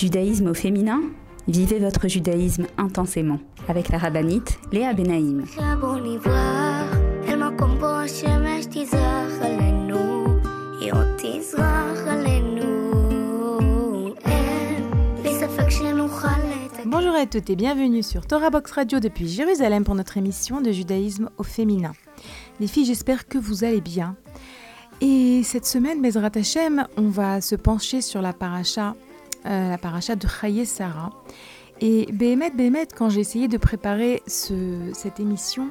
Judaïsme au féminin Vivez votre judaïsme intensément avec la rabbinite Léa Benaïm. Bonjour à toutes et bienvenue sur Torah Box Radio depuis Jérusalem pour notre émission de judaïsme au féminin. Les filles, j'espère que vous allez bien. Et cette semaine, Bezrat Hashem, on va se pencher sur la paracha la paracha de Chaye Sarah. Et Béhémet, Béhémet, quand j'ai essayé de préparer cette émission,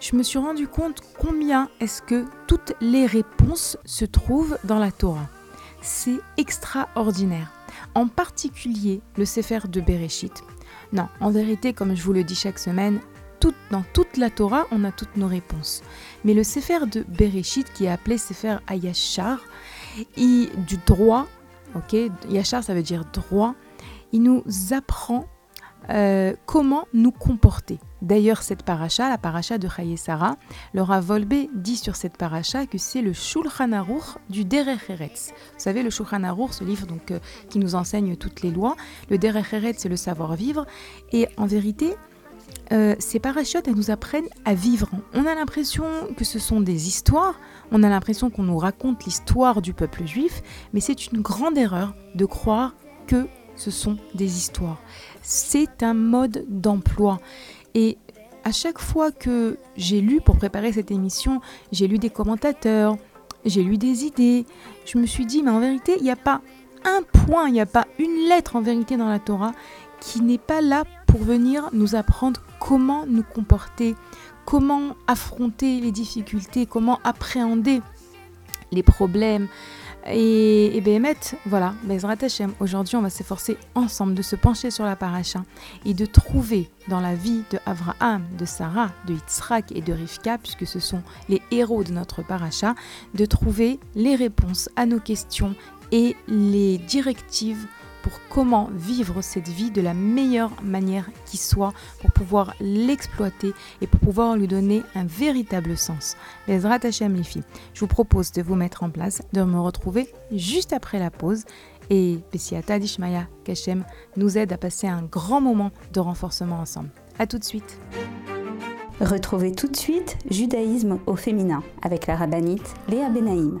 je me suis rendu compte combien est-ce que toutes les réponses se trouvent dans la Torah. C'est extraordinaire. En particulier le Sefer de Bereshit. Non, en vérité, comme je vous le dis chaque semaine, dans toute la Torah, on a toutes nos réponses. Mais le Sefer de Bereshit, qui est appelé Sefer Ayashar, et du droit, ok Yachar, ça veut dire droit. Il nous apprend euh, comment nous comporter. D'ailleurs, cette paracha, la paracha de Chaye Sarah, Laura Volbe dit sur cette paracha que c'est le Shulchan Aruch du Derech Eretz. Vous savez, le Shulchan Aruch, ce livre donc, euh, qui nous enseigne toutes les lois. Le Derech Eretz, c'est le savoir-vivre. Et en vérité, euh, ces parachutes, elles nous apprennent à vivre. On a l'impression que ce sont des histoires, on a l'impression qu'on nous raconte l'histoire du peuple juif, mais c'est une grande erreur de croire que ce sont des histoires. C'est un mode d'emploi. Et à chaque fois que j'ai lu pour préparer cette émission, j'ai lu des commentateurs, j'ai lu des idées, je me suis dit, mais en vérité, il n'y a pas un point, il n'y a pas une lettre en vérité dans la Torah qui n'est pas là pour venir nous apprendre comment nous comporter, comment affronter les difficultés, comment appréhender les problèmes. Et, et voilà, Bezrat Hashem, aujourd'hui on va s'efforcer ensemble de se pencher sur la paracha et de trouver dans la vie de Abraham, de Sarah, de Yitzhak et de Rivka, puisque ce sont les héros de notre paracha, de trouver les réponses à nos questions et les directives pour comment vivre cette vie de la meilleure manière qui soit, pour pouvoir l'exploiter et pour pouvoir lui donner un véritable sens. Les Hashem les filles, je vous propose de vous mettre en place, de me retrouver juste après la pause et Bessiata Dishmaya Kashem nous aide à passer un grand moment de renforcement ensemble. A tout de suite. Retrouvez tout de suite Judaïsme au féminin avec la rabbinite Léa Benaïm.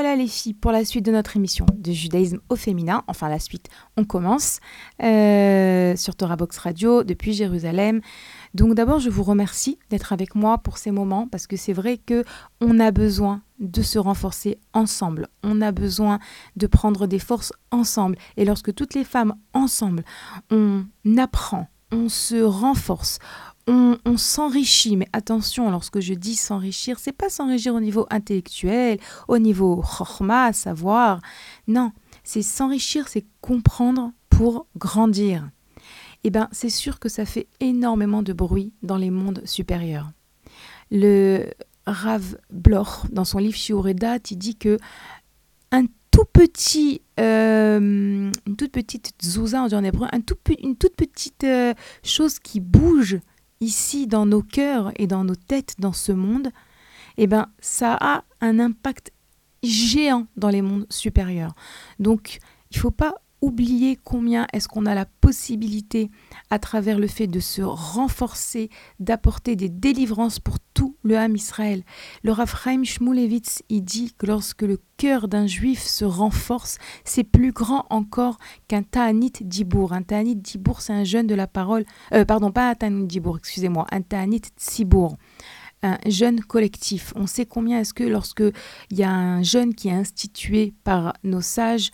Revoilà les filles pour la suite de notre émission de judaïsme au féminin. Enfin la suite, on commence euh, sur Torah Box Radio depuis Jérusalem. Donc d'abord, je vous remercie d'être avec moi pour ces moments parce que c'est vrai que on a besoin de se renforcer ensemble. On a besoin de prendre des forces ensemble. Et lorsque toutes les femmes ensemble, on apprend, on se renforce, on, s'enrichit. Mais attention, lorsque je dis s'enrichir, c'est pas s'enrichir au niveau intellectuel, au niveau chorma, savoir. Non, c'est s'enrichir, c'est comprendre pour grandir. Eh bien, c'est sûr que ça fait énormément de bruit dans les mondes supérieurs. Le Rav Bloch, dans son livre Shiuredat, il dit que un tout petit, une toute petite zouza, on dit en hébreu, une toute petite chose qui bouge ici dans nos cœurs et dans nos têtes dans ce monde, eh ben, ça a un impact géant dans les mondes supérieurs. Donc, il ne faut pas oublier combien est-ce qu'on a la possibilité, à travers le fait de se renforcer, d'apporter des délivrances pour tout le Ham Israël. Le Rav Chaim Shmulevitz, il dit que lorsque le cœur d'un juif se renforce, c'est plus grand encore qu'un Ta'anit Dibour. Un Ta'anit Dibour, c'est un jeune de la parole, euh, pardon, pas un Ta'anit Dibour, excusez-moi, un Ta'anit Tzibour un jeune collectif. On sait combien est-ce que lorsque il y a un jeune qui est institué par nos sages,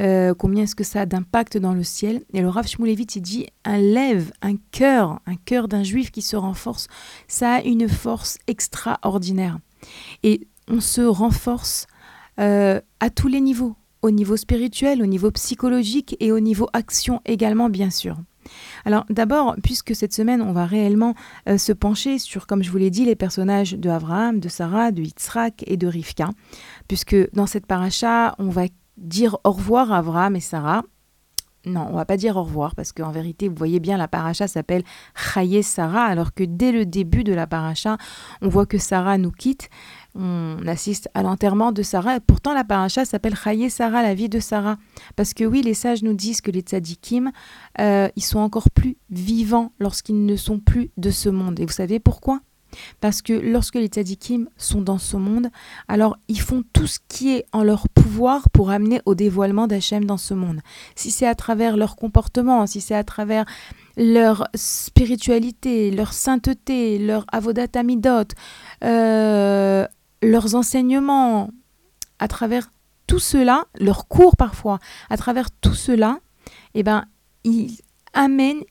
euh, combien est-ce que ça a d'impact dans le ciel. Et le Rav Shmulevitz, il dit un lève, un cœur, un cœur d'un juif qui se renforce, ça a une force extraordinaire. Et on se renforce euh, à tous les niveaux, au niveau spirituel, au niveau psychologique et au niveau action également, bien sûr. Alors d'abord, puisque cette semaine, on va réellement euh, se pencher sur, comme je vous l'ai dit, les personnages de Abraham, de Sarah, de Yitzhak et de Rivka, puisque dans cette paracha, on va dire au revoir à Abraham et Sarah. Non, on va pas dire au revoir parce qu'en vérité, vous voyez bien, la paracha s'appelle Chaye Sarah, alors que dès le début de la paracha, on voit que Sarah nous quitte on assiste à l'enterrement de Sarah. Et pourtant, la paracha s'appelle Chaye Sarah, la vie de Sarah. Parce que oui, les sages nous disent que les tzadikim, euh, ils sont encore plus vivants lorsqu'ils ne sont plus de ce monde. Et vous savez pourquoi? Parce que lorsque les tzadikim sont dans ce monde, alors ils font tout ce qui est en leur pouvoir pour amener au dévoilement d'Hachem dans ce monde. Si c'est à travers leur comportement, si c'est à travers leur spiritualité, leur sainteté, leur avodat amidot, euh, leurs enseignements, à travers tout cela, leurs cours parfois, à travers tout cela, eh ben, ils amènent,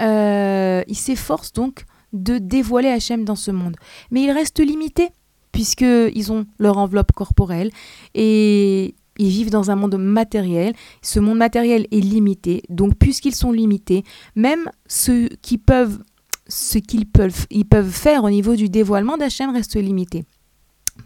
euh, ils s'efforcent donc de dévoiler Hachem dans ce monde. Mais ils restent limités, puisqu'ils ont leur enveloppe corporelle et ils vivent dans un monde matériel. Ce monde matériel est limité. Donc, puisqu'ils sont limités, même ce qu'ils peuvent, ils peuvent faire au niveau du dévoilement d'Hachem reste limité.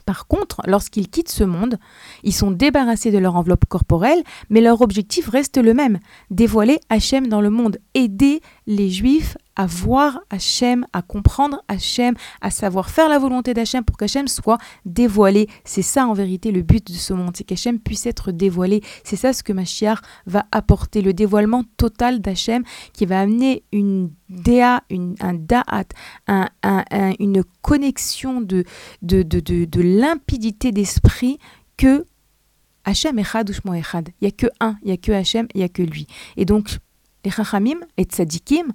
Par contre, lorsqu'ils quittent ce monde, ils sont débarrassés de leur enveloppe corporelle, mais leur objectif reste le même, dévoiler Hachem dans le monde, aider les Juifs à voir Hachem, à comprendre Hachem, à savoir faire la volonté d'Hachem pour qu'Hachem soit dévoilé. C'est ça en vérité le but de ce monde, c'est qu'Hachem puisse être dévoilé. C'est ça ce que Mashiach va apporter, le dévoilement total d'Hachem qui va amener une déa, un da'at, un, une connexion de, de, de, de, limpidité d'esprit que Hachem Echad ou Echad. Il n'y a que un, il n'y a que Hachem, il n'y a que lui. Et donc, les Chachamim et Tzadikim,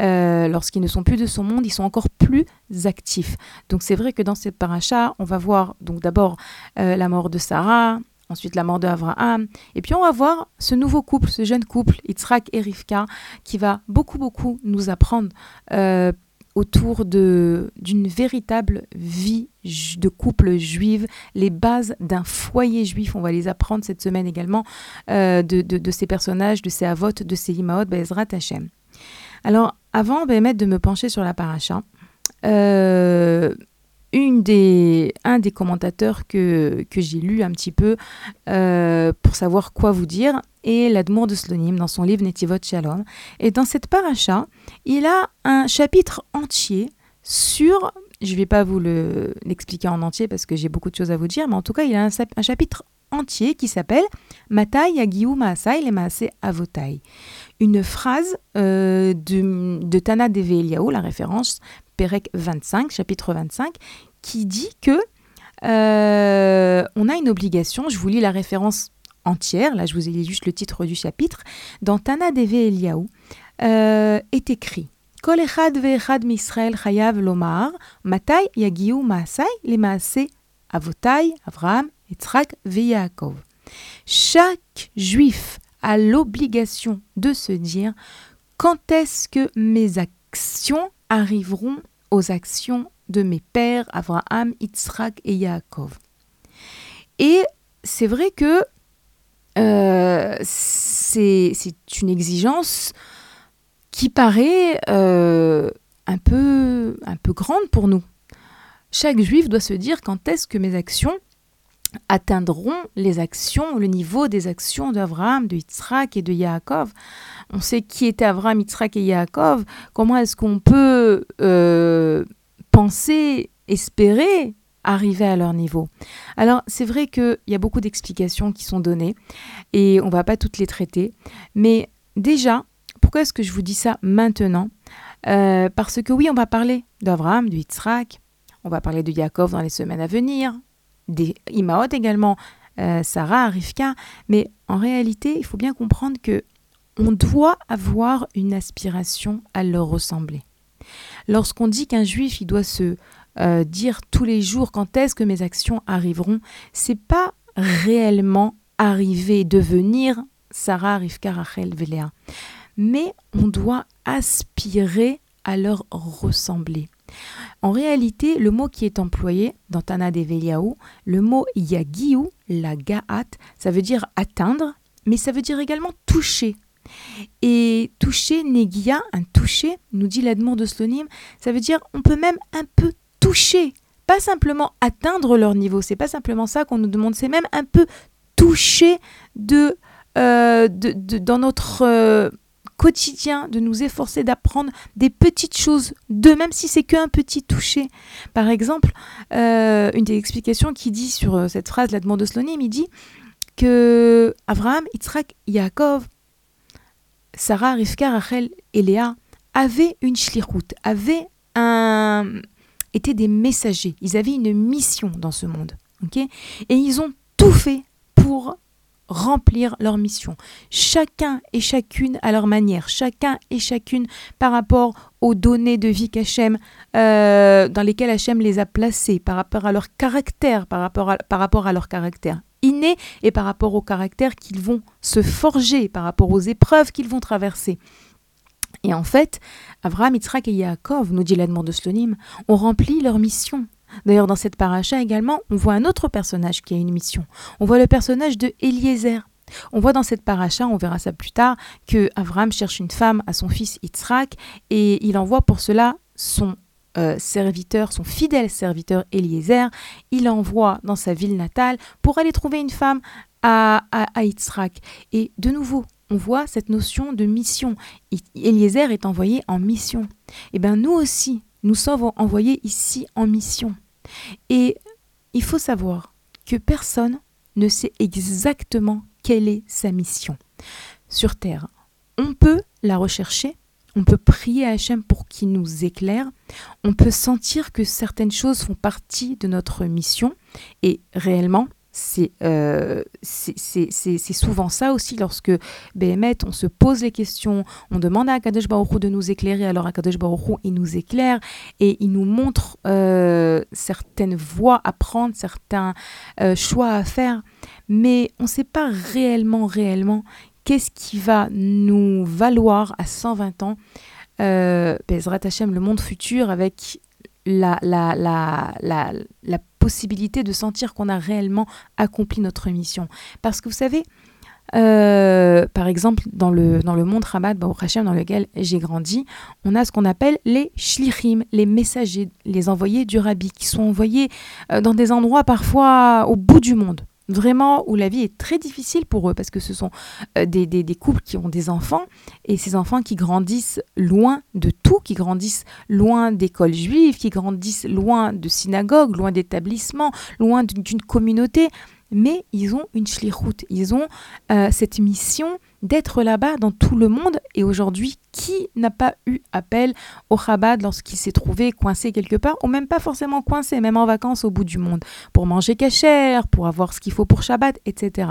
euh, lorsqu'ils ne sont plus de son monde, ils sont encore plus actifs. Donc c'est vrai que dans cette paracha, on va voir donc d'abord euh, la mort de Sarah, ensuite la mort d'Abraham, et puis on va voir ce nouveau couple, ce jeune couple, Yitzhak et Rivka, qui va beaucoup beaucoup nous apprendre euh, autour d'une véritable vie de couple juive, les bases d'un foyer juif. On va les apprendre cette semaine également de, de, ces personnages, de ces avotes, de ces imaot, Bezrat Hashem. Alors, avant de me pencher sur la paracha, euh, une des, un des commentateurs que, que j'ai lu un petit peu euh, pour savoir quoi vous dire est l'Admour de Slonim dans son livre Netivot Shalom. Et dans cette paracha, il a un chapitre entier sur, je ne vais pas vous l'expliquer en entier parce que j'ai beaucoup de choses à vous dire, mais en tout cas, il a un, chapitre entier qui s'appelle Matai Yagiu Maasai le Maase Avotai une phrase euh, de, de, Tana Deve Eliaou, la référence Perek 25, chapitre 25, qui dit que euh, on a une obligation, je vous lis la référence entière, là je vous ai lu juste le titre du chapitre, dans Tana Deve Eliaou euh, est écrit misrael chayav lomar, matai yagiu maasai le maase ve'Yaakov. Chaque juif a l'obligation de se dire quand est-ce que mes actions arriveront aux actions de mes pères Abraham, Yitzhak et Yaakov. Et c'est vrai que euh, c'est une exigence qui paraît euh, un, peu, un peu grande pour nous. Chaque juif doit se dire quand est-ce que mes actions atteindront les actions, le niveau des actions d'Abraham, de Yitzhak et de Yaakov. On sait qui étaient Abraham, Yitzhak et Yaakov. Comment est-ce qu'on peut euh, penser, espérer arriver à leur niveau? Alors, c'est vrai qu'il y a beaucoup d'explications qui sont données et on ne va pas toutes les traiter. Mais déjà, pourquoi est-ce que je vous dis ça maintenant? Euh, Parce que oui, on va parler d'Abraham, de Yitzhak, on va parler de Yaakov dans les semaines à venir, des Imaot également, euh, Sarah, Rivka, mais en réalité, il faut bien comprendre que on doit avoir une aspiration à leur ressembler. Lorsqu'on dit qu'un juif, il doit se euh, dire tous les jours quand est-ce que mes actions arriveront, c'est pas réellement arriver, devenir Sarah, Rivka, Rachel, Véléa. Mais on doit aspirer à leur ressembler. En réalité, le mot qui est employé dans Tana de le mot yagiu, la ga'at, ça veut dire atteindre, mais ça veut dire également toucher. Et toucher, negia, un toucher, nous dit l'Admon de Slonim, ça veut dire on peut même un peu toucher, pas simplement atteindre leur niveau, c'est pas simplement ça qu'on nous demande, c'est même un peu toucher de, euh, dans notre euh, quotidien, de nous efforcer d'apprendre des petites choses d'eux, même si c'est qu'un petit toucher. Par exemple, euh, une des explications qui dit sur cette phrase, la demande de Slonim, il dit que Abraham, Yitzhak, Yaakov, Sarah, Rivka, Rachel et Léa avaient une shlichut, avaient un, étaient des messagers. Ils avaient une mission dans ce monde. et ils ont tout fait pour remplir leur mission. Chacun et chacune à leur manière, chacun et chacune par rapport aux données de vie euh, dans lesquelles Hachem les a placés, par rapport à leur caractère, par rapport à, leur caractère inné et par rapport au caractère qu'ils vont se forger, par rapport aux épreuves qu'ils vont traverser. Et en fait, Abraham, Yitzhak et Yaakov, nous dit l'admon de Slonim, ont rempli leur mission. D'ailleurs, dans cette paracha également, on voit un autre personnage qui a une mission. On voit le personnage de Eliezer. On voit dans cette paracha, on verra ça plus tard, que Abraham cherche une femme à son fils Yitzhak et il envoie pour cela son euh, serviteur, son fidèle serviteur Eliezer. Il envoie dans sa ville natale pour aller trouver une femme à, à, à Yitzhak. Et de nouveau, on voit cette notion de mission. Eliezer est envoyé en mission. Eh bien nous aussi, nous sommes envoyés ici en mission. Et il faut savoir que personne ne sait exactement quelle est sa mission sur Terre. On peut la rechercher, on peut prier à Hachem pour qu'il nous éclaire, on peut sentir que certaines choses font partie de notre mission, et réellement, euh, c'est souvent ça aussi lorsque Béhémet, on se pose les questions, on demande à Akadosh Baruch de nous éclairer, alors Akadosh Baruch il nous éclaire et il nous montre euh, certaines voies à prendre, certains euh, choix à faire, mais on ne sait pas réellement, réellement qu'est-ce qui va nous valoir à 120 ans, euh, Bezrat le monde futur avec la, la, la, la, la possibilité de sentir qu'on a réellement accompli notre mission. Parce que vous savez, euh, par exemple, dans le, dans le monde Rabat, dans lequel j'ai grandi, on a ce qu'on appelle les shlichim, les messagers, les envoyés du rabbi, qui sont envoyés euh, dans des endroits parfois au bout du monde vraiment où la vie est très difficile pour eux parce que ce sont euh, des, couples qui ont des enfants et ces enfants qui grandissent loin de tout, qui grandissent loin d'écoles juives, qui grandissent loin de synagogues, loin d'établissements, loin d'une communauté. Mais ils ont une shlichut, ils ont euh, cette mission d'être là-bas dans tout le monde. Et aujourd'hui, qui n'a pas eu appel au Chabad lorsqu'il s'est trouvé coincé quelque part, ou même pas forcément coincé, même en vacances au bout du monde, pour manger cachère, pour avoir ce qu'il faut pour Shabbat, etc.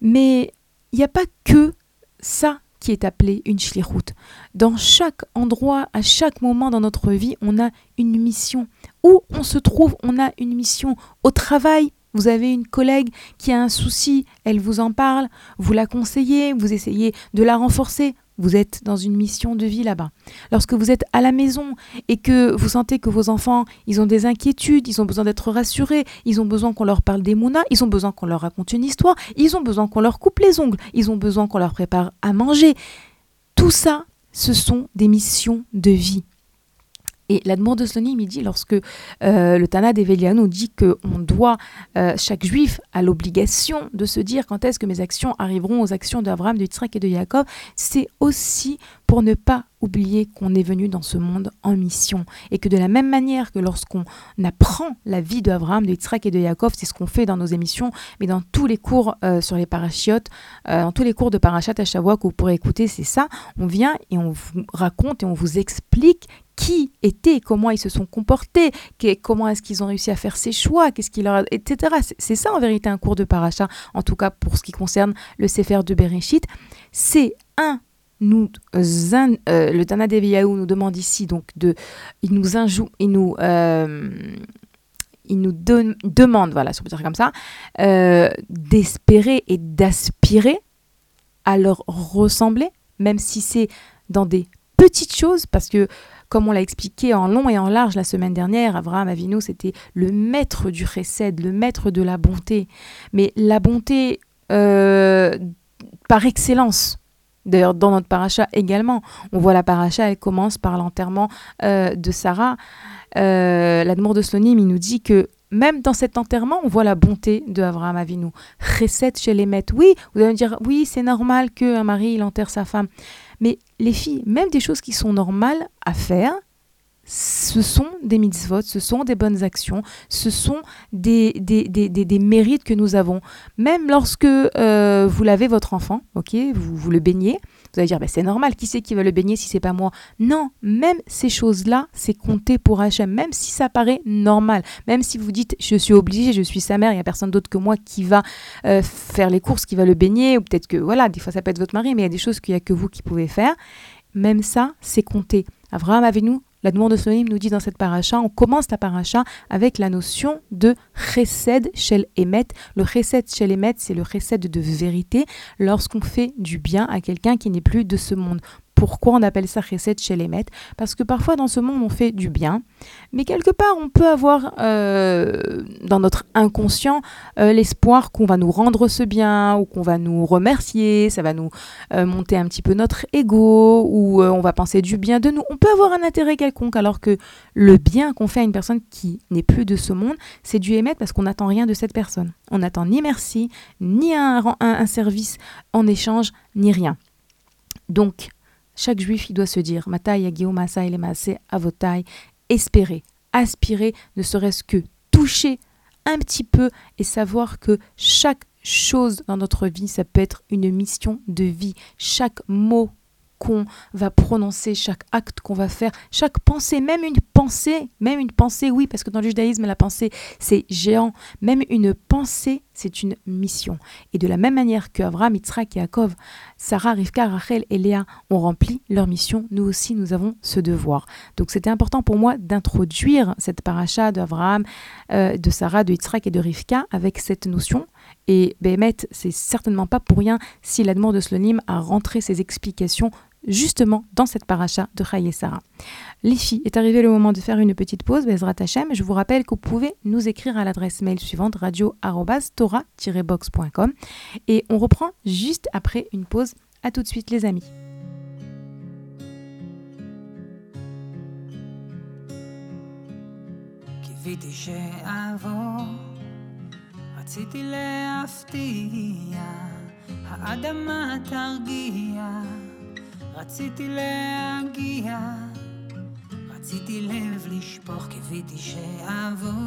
Mais il n'y a pas que ça qui est appelé une shlichut. Dans chaque endroit, à chaque moment dans notre vie, on a une mission. Où on se trouve, on a une mission. Au travail, vous avez une collègue qui a un souci, elle vous en parle, vous la conseillez, vous essayez de la renforcer. Vous êtes dans une mission de vie là-bas. Lorsque vous êtes à la maison et que vous sentez que vos enfants, ils ont des inquiétudes, ils ont besoin d'être rassurés, ils ont besoin qu'on leur parle des mounas, ils ont besoin qu'on leur raconte une histoire, ils ont besoin qu'on leur coupe les ongles, ils ont besoin qu'on leur prépare à manger. Tout ça, ce sont des missions de vie. Et l'Admour de Slonim, il dit, lorsque euh, le Tana nous dit qu'on doit, euh, chaque juif a l'obligation de se dire quand est-ce que mes actions arriveront aux actions d'Abraham, de Yitzhak et de Jacob, c'est aussi pour ne pas oublier qu'on est venu dans ce monde en mission. Et que de la même manière que lorsqu'on apprend la vie d'Abraham, de Yitzhak et de Jacob, c'est ce qu'on fait dans nos émissions, mais dans tous les cours euh, sur les parachiotes, dans tous les cours de parachat à Shavua que vous pourrez écouter, c'est ça. On vient et on vous raconte et on vous explique qui étaient, comment ils se sont comportés, comment est-ce qu'ils ont réussi à faire ces choix, qu'est-ce leur etc. C'est ça en vérité un cours de paracha, en tout cas pour ce qui concerne le Sefer de Bereshit. C'est un nous, euh, le Tana nous demande ici donc de, il nous injoue, il nous, euh, il nous demande, voilà, si on peut dire comme ça, euh, d'espérer et d'aspirer à leur ressembler, même si c'est dans des petites choses, parce que comme on l'a expliqué en long et en large la semaine dernière, Abraham Avinu, c'était le maître du chesed, le maître de la bonté. Mais la bonté euh, par excellence. D'ailleurs, dans notre paracha également, on voit la paracha, elle commence par l'enterrement euh, de Sarah. Euh, L'Admour de Slonim, il nous dit que même dans cet enterrement, on voit la bonté de Abraham Avinu. Chesed chez les maîtres. Oui, vous allez me dire, oui, c'est normal qu'un mari, il enterre sa femme. Mais les filles, même des choses qui sont normales à faire, ce sont des mitzvot, ce sont des bonnes actions, ce sont des, des, des, des mérites que nous avons. Même lorsque euh, vous lavez votre enfant, ok, vous, vous le baignez, vous allez dire, ben, c'est normal, qui c'est qui va le baigner si c'est pas moi? Non, même ces choses-là, c'est compté pour Hachem, même si ça paraît normal, même si vous dites, je suis obligé, je suis sa mère, il n'y a personne d'autre que moi qui va euh, faire les courses, qui va le baigner, ou peut-être que, voilà, des fois ça peut être votre mari, mais il y a des choses qu'il n'y a que vous qui pouvez faire. Même ça, c'est compté. Abraham avait nous la demande de Sonim nous dit dans cette paracha, on commence la paracha avec la notion de chesed shel emet. Le chesed shel emet, c'est le chesed de vérité lorsqu'on fait du bien à quelqu'un qui n'est plus de ce monde. Pourquoi on appelle ça chesed chez les maîtres Parce que parfois dans ce monde on fait du bien, mais quelque part on peut avoir euh, dans notre inconscient euh, l'espoir qu'on va nous rendre ce bien ou qu'on va nous remercier, ça va nous euh, monter un petit peu notre ego ou on va penser du bien de nous. On peut avoir un intérêt quelconque alors que le bien qu'on fait à une personne qui n'est plus de ce monde, c'est du émettre parce qu'on n'attend rien de cette personne. On n'attend ni merci, ni un, un service en échange, ni rien. Donc, chaque juif, il doit se dire Matai Masai Avotai, espérer, aspirer, ne serait-ce que toucher un petit peu et savoir que chaque chose dans notre vie, ça peut être une mission de vie. Chaque mot qu'on va prononcer, chaque acte qu'on va faire, chaque pensée, même une pensée, même une pensée, oui, parce que dans le judaïsme, la pensée, c'est géant. Même une pensée, c'est une mission. Et de la même manière que Avraham, Yitzhak Yaakov, Sarah, Rivka, Rachel et Léa ont rempli leur mission, nous aussi, nous avons ce devoir. Donc c'était important pour moi d'introduire cette paracha d'Avraham, euh, de Sarah, de Yitzhak et de Rivka avec cette notion et Béhémet, c'est certainement pas pour rien si l'Admour de Slonim a rentré ses explications justement dans cette paracha de Chaye Sarah. Les filles, est arrivé le moment de faire une petite pause, Bezrat Hashem. Je vous rappelle que vous pouvez nous écrire à l'adresse mail suivante radio-tora-box.com et on reprend juste après une pause. À tout de suite les amis. רציתי להגיע, רציתי לב לשפוך, קיוויתי שיעבור.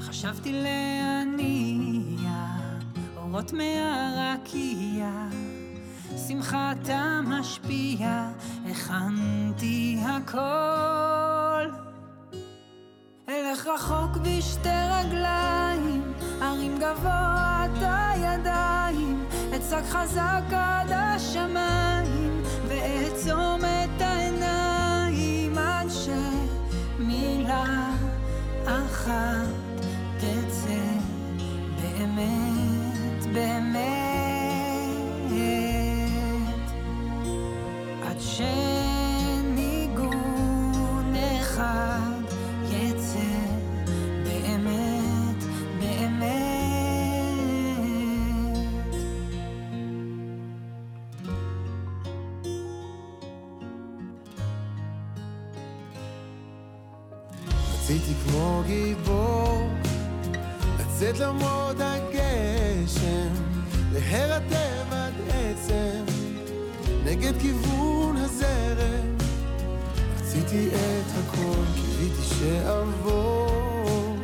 חשבתי להניע אורות מהרקיע, שמחתה משפיע, הכנתי הכל. אלך רחוק בשתי רגליים, הרים גבוה אצעק חזק עד השמיים, ואעצום את העיניים עד שמילה אחת לצאת למרות הגשם להירטב עד עצם. נגד כיוון הזרם רציתי את הכל, קיוויתי שאעבור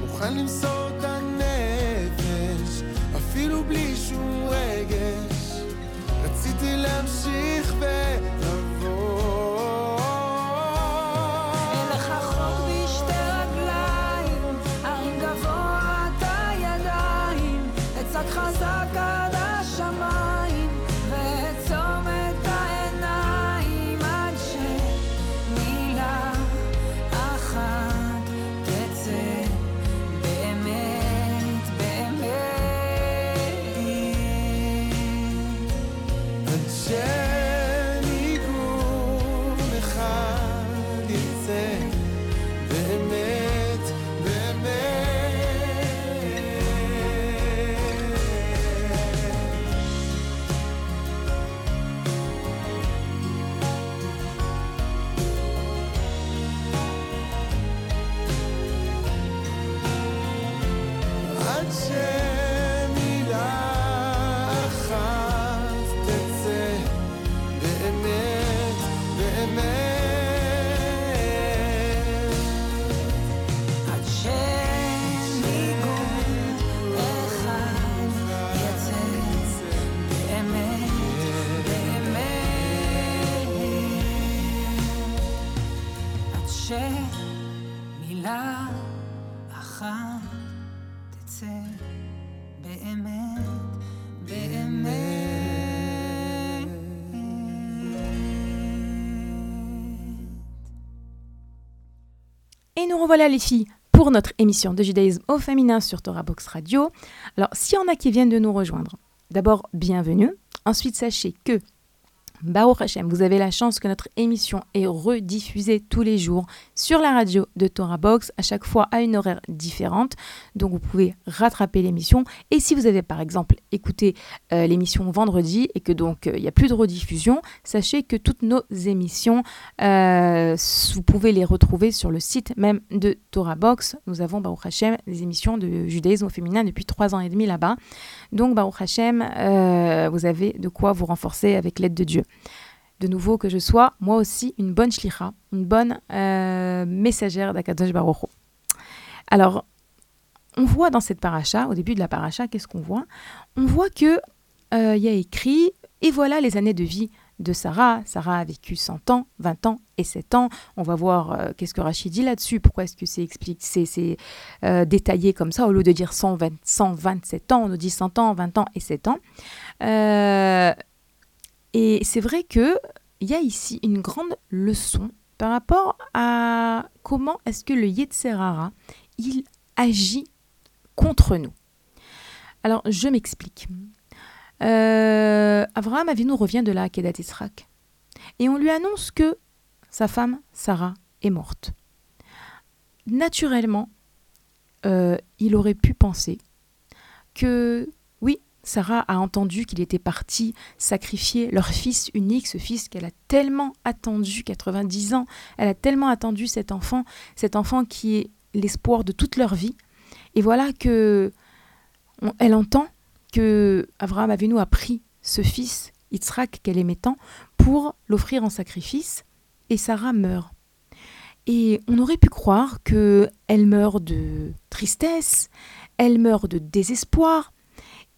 מוכן למסור את הנפש אפילו בלי שום רגש. רציתי להמשיך ולבוא Et nous revoilà les filles pour notre émission de judaïsme au féminin sur Torah Box Radio. Alors, s'il y en a qui viennent de nous rejoindre, d'abord, bienvenue. Ensuite, sachez que Baruch Hashem, vous avez la chance que notre émission est rediffusée tous les jours sur la radio de Torah Box, à chaque fois à une horaire différente. Donc vous pouvez rattraper l'émission. Et si vous avez par exemple écouté euh, l'émission vendredi et que donc euh, il n'y a plus de rediffusion, sachez que toutes nos émissions, euh, vous pouvez les retrouver sur le site même de Torah Box. Nous avons Baruch Hashem des émissions de judaïsme féminin depuis trois ans et demi là-bas. Donc Baruch Hashem, vous avez de quoi vous renforcer avec l'aide de Dieu de nouveau que je sois moi aussi une bonne shlicha, une bonne euh, messagère d'Akadosh Baruch Alors, on voit dans cette paracha, au début de la paracha, qu'est-ce qu'on voit? On voit que euh, il y a écrit et voilà les années de vie de Sarah. Sarah a vécu 100 ans, 20 ans et 7 ans. On va voir euh, qu'est-ce que Rachid dit là-dessus. Pourquoi est-ce que c'est c'est détaillé comme ça au lieu de dire 120, 127 ans, on nous dit 100 ans, 20 ans et 7 ans. Et c'est vrai qu'il y a ici une grande leçon par rapport à comment est-ce que le Yetzerara, il agit contre nous. Alors, je m'explique. Euh, Abraham Avinu revient de la Kedat Israq et on lui annonce que sa femme Sarah est morte. Naturellement, euh, il aurait pu penser que Sarah a entendu qu'il était parti sacrifier leur fils unique, ce fils qu'elle a tellement attendu, 90 ans, elle a tellement attendu cet enfant, cet enfant qui est l'espoir de toute leur vie. Et voilà que elle entend que Abraham Avinu a pris ce fils, Yitzhak, qu'elle aimait tant, pour l'offrir en sacrifice, et Sarah meurt. Et on aurait pu croire que elle meurt de tristesse, elle meurt de désespoir,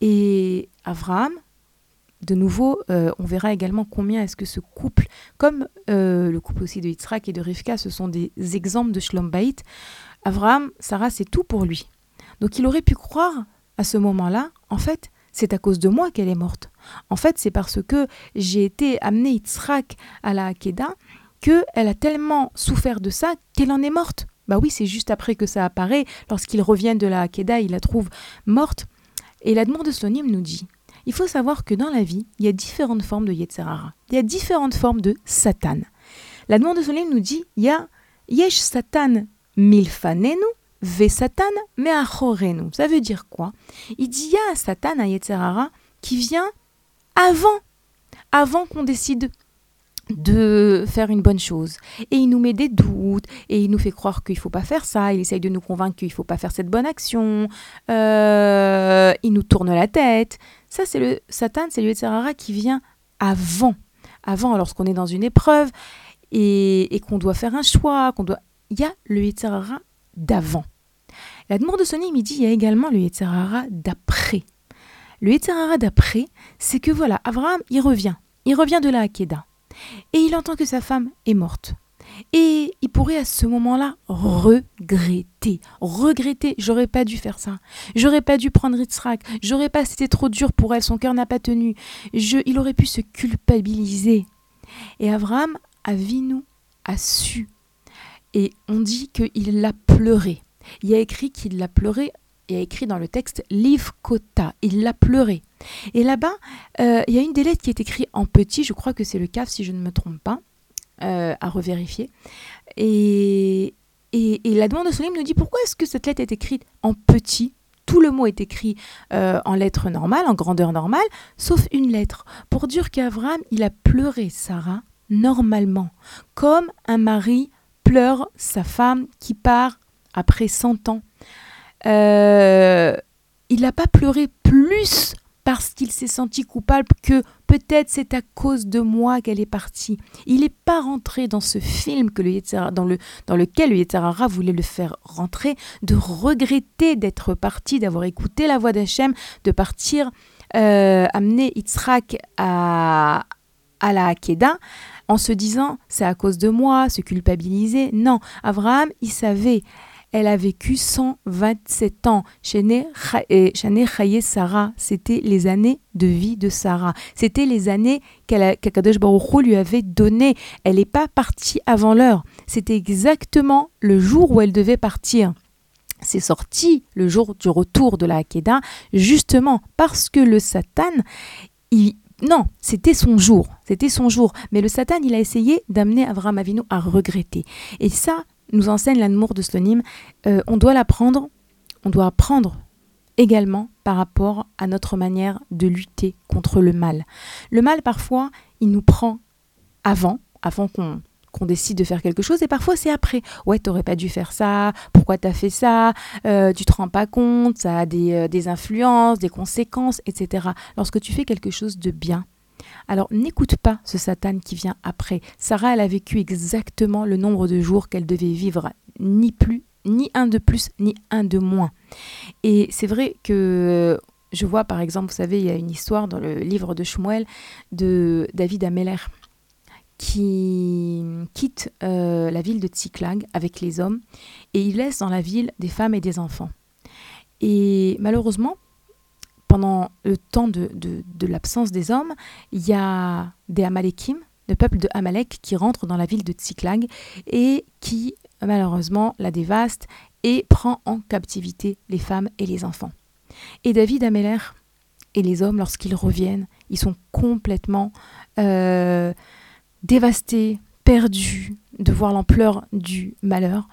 et Abraham, de nouveau, euh, on verra également combien est-ce que ce couple, comme euh, le couple aussi de Yitzhak et de Rivka, ce sont des exemples de Shlom Baït. Abraham, Sarah, c'est tout pour lui. Donc il aurait pu croire à ce moment-là, en fait, c'est à cause de moi qu'elle est morte. En fait, c'est parce que j'ai été amené Yitzhak à la Hakeda qu'elle a tellement souffert de ça qu'elle en est morte. Bah oui, c'est juste après que ça apparaît. Lorsqu'il revient de la Hakeda, il la trouve morte. Et la demande de Slonim nous dit il faut savoir que dans la vie, il y a différentes formes de Yetzerara. Il y a différentes formes de Satan. La demande de Slonim nous dit il y a Yesh Satan milfanenu, ve Satan meachorenu. Ça veut dire quoi? Il dit il y a un Satan, un Yetzerara, qui vient avant, avant qu'on décide de faire une bonne chose. Et il nous met des doutes, et il nous fait croire qu'il ne faut pas faire ça, il essaye de nous convaincre qu'il ne faut pas faire cette bonne action, euh, il nous tourne la tête. Ça, c'est le Satan, c'est le qui vient avant. Avant, lorsqu'on est dans une épreuve et, qu'on doit faire un choix, qu'on doit... il y a le d'avant. L'Admour de Sony dit il y a également le d'après. Le d'après, c'est que voilà, Abraham, il revient. Il revient de la Hakeda. Et il entend que sa femme est morte. Et il pourrait à ce moment-là regretter. Regretter, j'aurais pas dû faire ça. J'aurais pas dû prendre Yitzhak. J'aurais pas, c'était trop dur pour elle, son cœur n'a pas tenu. Il aurait pu se culpabiliser. Et Abraham, Avinu, a su. Et on dit qu'il l'a pleuré. Il y a écrit qu'il l'a pleuré il a écrit dans le texte Liv Kota. Il l'a pleuré. Et là-bas, euh, il y a une des lettres qui est écrite en petit, je crois que c'est le CAF si je ne me trompe pas, euh, à revérifier. Et, et, la demande de Solim nous dit pourquoi est-ce que cette lettre est écrite en petit? Tout le mot est écrit euh, en lettres normales, en grandeur normale, sauf une lettre, pour dire qu'Abraham, il a pleuré Sarah normalement, comme un mari pleure sa femme qui part après 100 ans. Euh, il n'a pas pleuré plus parce qu'il s'est senti coupable que peut-être c'est à cause de moi qu'elle est partie. Il n'est pas rentré dans ce film que le dans, le, dans lequel le Yetzirara voulait le faire rentrer, de regretter d'être parti, d'avoir écouté la voix d'Hachem, de partir euh, amener Yitzhak à, la Hakeda en se disant c'est à cause de moi, se culpabiliser. Non, Abraham, il savait elle a vécu 127 ans. Shane Chaye Sarah, c'était les années de vie de Sarah. C'était les années qu'Akadosh Baruch lui avait données. Elle n'est pas partie avant l'heure. C'était exactement le jour où elle devait partir. C'est sorti le jour du retour de la Hakeda, justement parce que le Satan, non, c'était son jour, c'était son jour. Mais le Satan, il a essayé d'amener Avraham Avinu à regretter. Et ça, nous enseigne l'amour de Slonim, euh, on doit l'apprendre, on doit apprendre également par rapport à notre manière de lutter contre le mal. Le mal, parfois, il nous prend avant, avant qu'on qu'on décide de faire quelque chose et parfois c'est après. Ouais, t'aurais pas dû faire ça, pourquoi t'as fait ça, euh, tu te rends pas compte, ça a des, euh, des influences, des conséquences, etc. Lorsque tu fais quelque chose de bien, alors n'écoute pas ce Satan qui vient après. Sarah, elle a vécu exactement le nombre de jours qu'elle devait vivre, ni plus, ni un de plus, ni un de moins. Et c'est vrai que je vois par exemple, vous savez, il y a une histoire dans le livre de Shmuel de David Ameller qui quitte euh, la ville de Tsiklag avec les hommes et il laisse dans la ville des femmes et des enfants. Et malheureusement, pendant le temps de, l'absence des hommes, il y a des Amalekim, le peuple de Amalek, qui rentre dans la ville de Tsiklag et qui, malheureusement, la dévaste et prend en captivité les femmes et les enfants. Et David Ameller et les hommes, lorsqu'ils reviennent, ils sont complètement euh, dévastés, perdus de voir l'ampleur du malheur.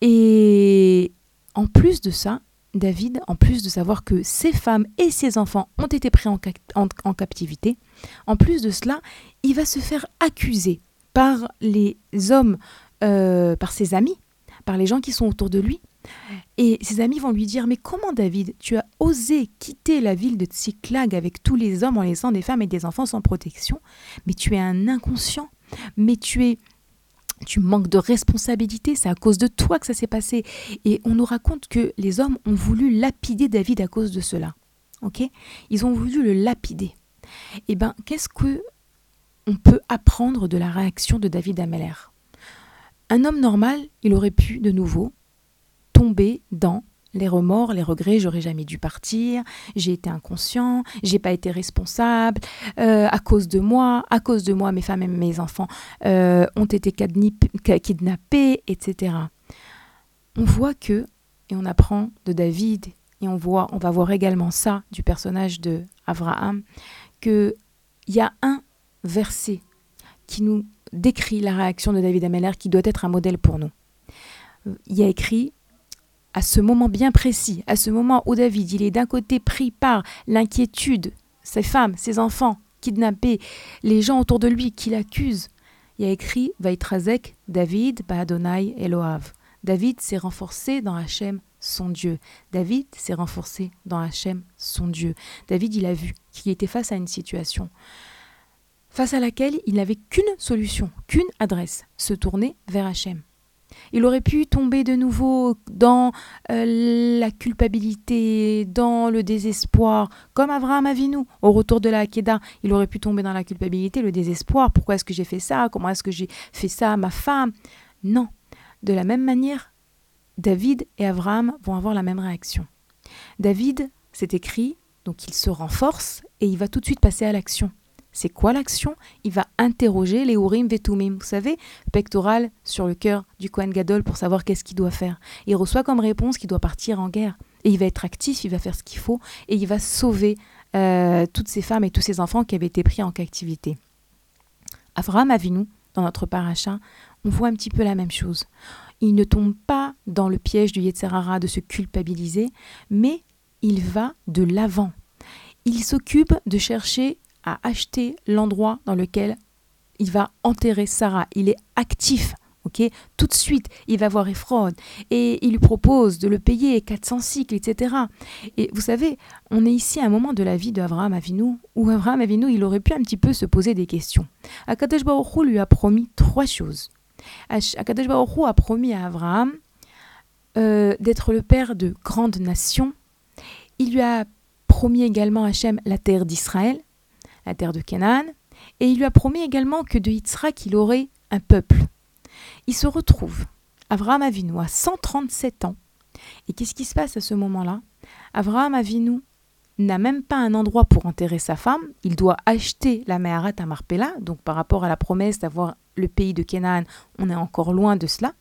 Et en plus de ça, David, en plus de savoir que ses femmes et ses enfants ont été pris en, captivité, en plus de cela, il va se faire accuser par les hommes, euh, par ses amis, par les gens qui sont autour de lui. Et ses amis vont lui dire Mais comment, David, tu as osé quitter la ville de Tsiklag avec tous les hommes en laissant des femmes et des enfants sans protection? Mais tu es un inconscient, mais tu es tu manques de responsabilité, c'est à cause de toi que ça s'est passé. Et on nous raconte que les hommes ont voulu lapider David à cause de cela. Ils ont voulu le lapider. Eh bien, qu'est-ce que on peut apprendre de la réaction de David Ameller? Un homme normal, il aurait pu de nouveau tomber dans les remords, les regrets, j'aurais jamais dû partir, j'ai été inconscient, j'ai pas été responsable, euh, à cause de moi, à cause de moi, mes femmes et mes enfants euh, ont été kidnappés, etc. On voit que, et on apprend de David, et on voit, on va voir également ça du personnage de Abraham, que il y a un verset qui nous décrit la réaction de David Ameller qui doit être un modèle pour nous. Il y a écrit à ce moment bien précis, à ce moment où David, il est d'un côté pris par l'inquiétude, ses femmes, ses enfants, kidnapper les gens autour de lui qui l'accusent. Il y a écrit Vaitrazek, David, Baadonai, Eloav. David s'est renforcé dans Hachem, son Dieu. David s'est renforcé dans Hachem, son Dieu. David, il a vu qu'il était face à une situation face à laquelle il n'avait qu'une solution, qu'une adresse, se tourner vers Hachem. Il aurait pu tomber de nouveau dans euh, la culpabilité, dans le désespoir, comme Abraham Avinu au retour de la Hakeda. Il aurait pu tomber dans la culpabilité, le désespoir. Pourquoi est-ce que j'ai fait ça? Comment est-ce que j'ai fait ça à ma femme? Non. De la même manière, David et Abraham vont avoir la même réaction. David, c'est écrit, donc il se renforce et il va tout de suite passer à l'action. C'est quoi l'action? Il va interroger les Urim Vetumim, vous savez, pectoral sur le cœur du Kohen Gadol pour savoir qu'est-ce qu'il doit faire. Il reçoit comme réponse qu'il doit partir en guerre. Et il va être actif, il va faire ce qu'il faut et il va sauver euh, toutes ces femmes et tous ces enfants qui avaient été pris en captivité. Avraham Avinu, dans notre paracha, on voit un petit peu la même chose. Il ne tombe pas dans le piège du Yetzerara de se culpabiliser, mais il va de l'avant. Il s'occupe de chercher acheter l'endroit dans lequel il va enterrer Sarah. Il est actif. ok? Tout de suite, il va voir Ephron et il lui propose de le payer 400 cycles, etc. Et vous savez, on est ici à un moment de la vie d'Abraham Avinu où Abraham Avinu, il aurait pu un petit peu se poser des questions. Akadosh Baruch lui a promis trois choses. Akadosh Baruch a promis à Abraham euh, d'être le père de grandes nations. Il lui a promis également à Hachem la terre d'Israël la terre de Canaan, et il lui a promis également que de Yitzhak il aurait un peuple. Il se retrouve, Abraham Avinu, à 137 ans. Et qu'est-ce qui se passe à ce moment-là? Abraham Avinu n'a même pas un endroit pour enterrer sa femme. Il doit acheter la Meharat à Marpella. Donc par rapport à la promesse d'avoir le pays de Canaan, on est encore loin de cela.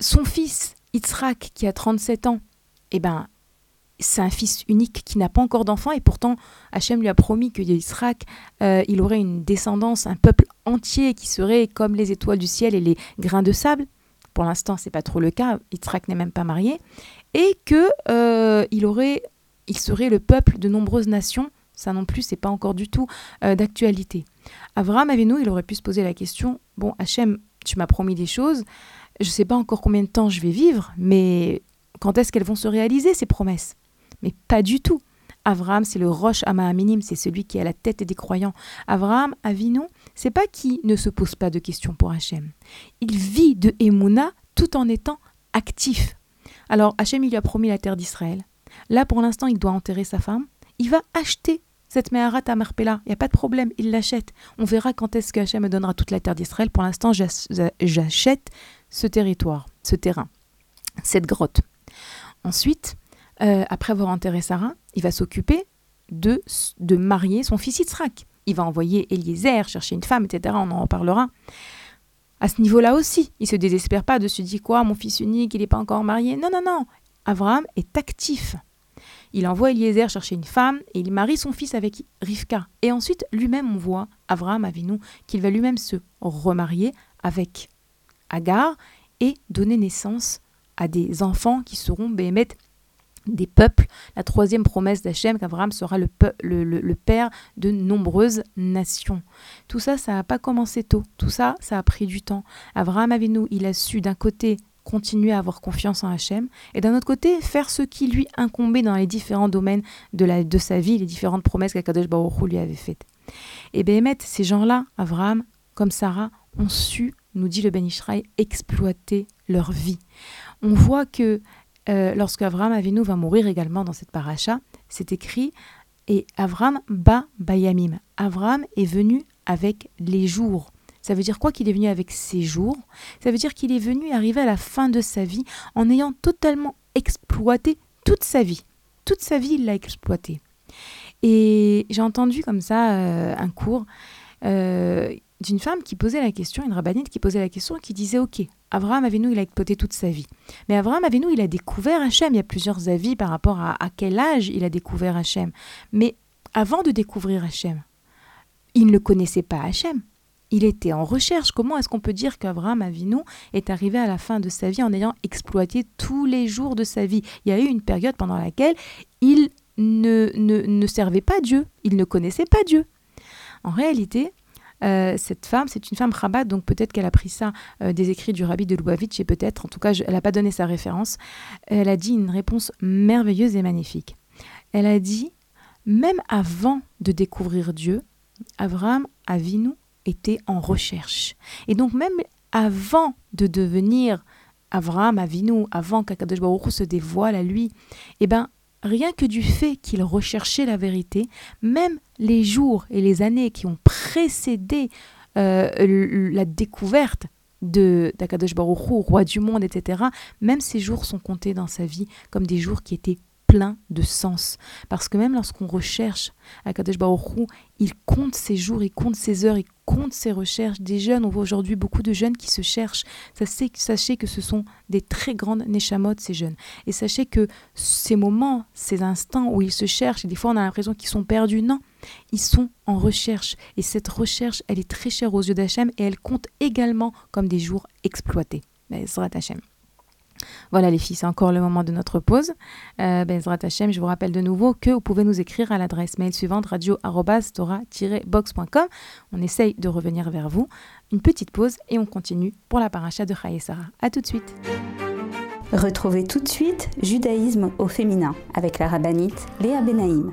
Son fils, Yitzhak, qui a 37 ans, eh ben, c'est un fils unique qui n'a pas encore d'enfant et pourtant Hachem lui a promis que Yitzhak, euh, il aurait une descendance, un peuple entier qui serait comme les étoiles du ciel et les grains de sable. Pour l'instant, c'est pas trop le cas. Yitzhak n'est même pas marié et que euh, il aurait, il serait le peuple de nombreuses nations. Ça non plus, c'est pas encore du tout euh, d'actualité. Abraham nous, il aurait pu se poser la question bon, Hachem, tu m'as promis des choses. Je sais pas encore combien de temps je vais vivre, mais quand est-ce qu'elles vont se réaliser ces promesses? Mais pas du tout. Abraham, c'est le roche minime, c'est celui qui est à la tête des croyants. Abraham, Avinu, c'est pas qui ne se pose pas de questions pour Hachem. Il vit de Emouna tout en étant actif. Alors Hachem, il lui a promis la terre d'Israël. Là, pour l'instant, il doit enterrer sa femme. Il va acheter cette Meharat à Marpella. Il n'y a pas de problème, il l'achète. On verra quand est-ce que Hachem me donnera toute la terre d'Israël. Pour l'instant, j'achète ce territoire, ce terrain, cette grotte. Ensuite, euh, après avoir enterré Sarah, il va s'occuper de, de marier son fils Yitzhak. Il va envoyer Eliezer chercher une femme, etc. On en reparlera. À ce niveau-là aussi, il se désespère pas de se dire quoi, mon fils unique, il n'est pas encore marié. Non, non, non. Abraham est actif. Il envoie Eliezer chercher une femme et il marie son fils avec Rivka. Et ensuite, lui-même, on voit, Abraham nous qu'il va lui-même se remarier avec Agar et donner naissance à des enfants qui seront Béhémet des peuples, la troisième promesse d'Hachem, qu'Abraham sera le, le, père de nombreuses nations. Tout ça, ça n'a pas commencé tôt. Tout ça, ça a pris du temps. Abraham nous, il a su d'un côté continuer à avoir confiance en Hachem, et d'un autre côté, faire ce qui lui incombait dans les différents domaines de, la, de sa vie, les différentes promesses qu'Akadosh Baruch lui avait faites. Et Béhémet, ces gens-là, Abraham, comme Sarah, ont su, nous dit le Ben exploiter leur vie. On voit que euh, lorsque Avram Avinu va mourir également dans cette paracha, c'est écrit et Avram ba bayamim. Avram est venu avec les jours. Ça veut dire quoi qu'il est venu avec ses jours? Ça veut dire qu'il est venu arriver à la fin de sa vie en ayant totalement exploité toute sa vie. Toute sa vie, il l'a exploité. Et j'ai entendu comme ça euh, un cours. Euh, d'une femme qui posait la question, une rabbinite qui posait la question, qui disait Ok, Abraham Avinu, il a exploité toute sa vie. Mais Abraham Avinu, il a découvert Hachem. Il y a plusieurs avis par rapport à, quel âge il a découvert Hachem. Mais avant de découvrir Hachem, il ne connaissait pas Hachem. Il était en recherche. Comment est-ce qu'on peut dire qu'Abraham Avinu est arrivé à la fin de sa vie en ayant exploité tous les jours de sa vie? Il y a eu une période pendant laquelle il ne, ne, ne servaient pas Dieu, ils ne connaissaient pas Dieu. En réalité, euh, cette femme, c'est une femme rabat, donc peut-être qu'elle a pris ça euh, des écrits du rabbi de Lubavitch, et peut-être, en tout cas, elle n'a pas donné sa référence. Elle a dit une réponse merveilleuse et magnifique. Elle a dit, même avant de découvrir Dieu, Abraham Avinu était en recherche. Et donc même avant de devenir Abraham Avinu, avant qu'Akadosh Baruch se dévoile à lui, eh ben rien que du fait qu'il recherchait la vérité, même les jours et les années qui ont précédé euh, la découverte de d'Akadosh Baruch roi du monde, etc., même ces jours sont comptés dans sa vie comme des jours qui étaient plein de sens. Parce que même lorsqu'on recherche à Kadesh Baruch il compte ses jours, il compte ses heures, il compte ses recherches. Des jeunes, on voit aujourd'hui beaucoup de jeunes qui se cherchent. Sachez que ce sont des très grandes neshamot, ces jeunes. Et sachez que ces moments, ces instants où ils se cherchent, et des fois on a l'impression qu'ils sont perdus, non. Ils sont en recherche. Et cette recherche, elle est très chère aux yeux d'Hachem et elle compte également comme des jours exploités. Hachem. Voilà les filles, c'est encore le moment de notre pause. Euh, Bezrat Hashem, je vous rappelle de nouveau que vous pouvez nous écrire à l'adresse mail suivante radio-tora-box.com. On essaye de revenir vers vous. Une petite pause et on continue pour la paracha de Chaye Sarah. A tout de suite. Retrouvez tout de suite Judaïsme au féminin avec la rabbinite Léa Benaïm.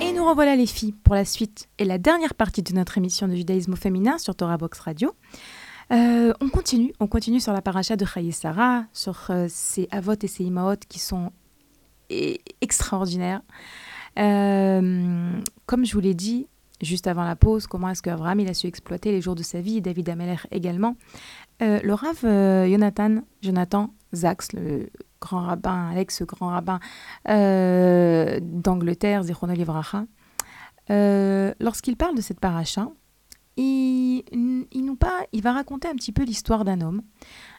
Et nous revoilà les filles pour la suite et la dernière partie de notre émission de judaïsme au féminin sur Torah Box Radio. Euh, on continue, on continue sur la paracha de Chaye Sarah, sur euh, avot et ces imaot qui sont extraordinaires. Euh, comme je vous l'ai dit juste avant la pause, comment est-ce qu'Abraham a su exploiter les jours de sa vie, David Ameller également. Le Rav Jonathan, Jonathan Zax, le grand rabbin, l'ex-grand rabbin euh, d'Angleterre, Zichrono Livracha, euh, lorsqu'il parle de cette paracha, il, il, va raconter un petit peu l'histoire d'un homme,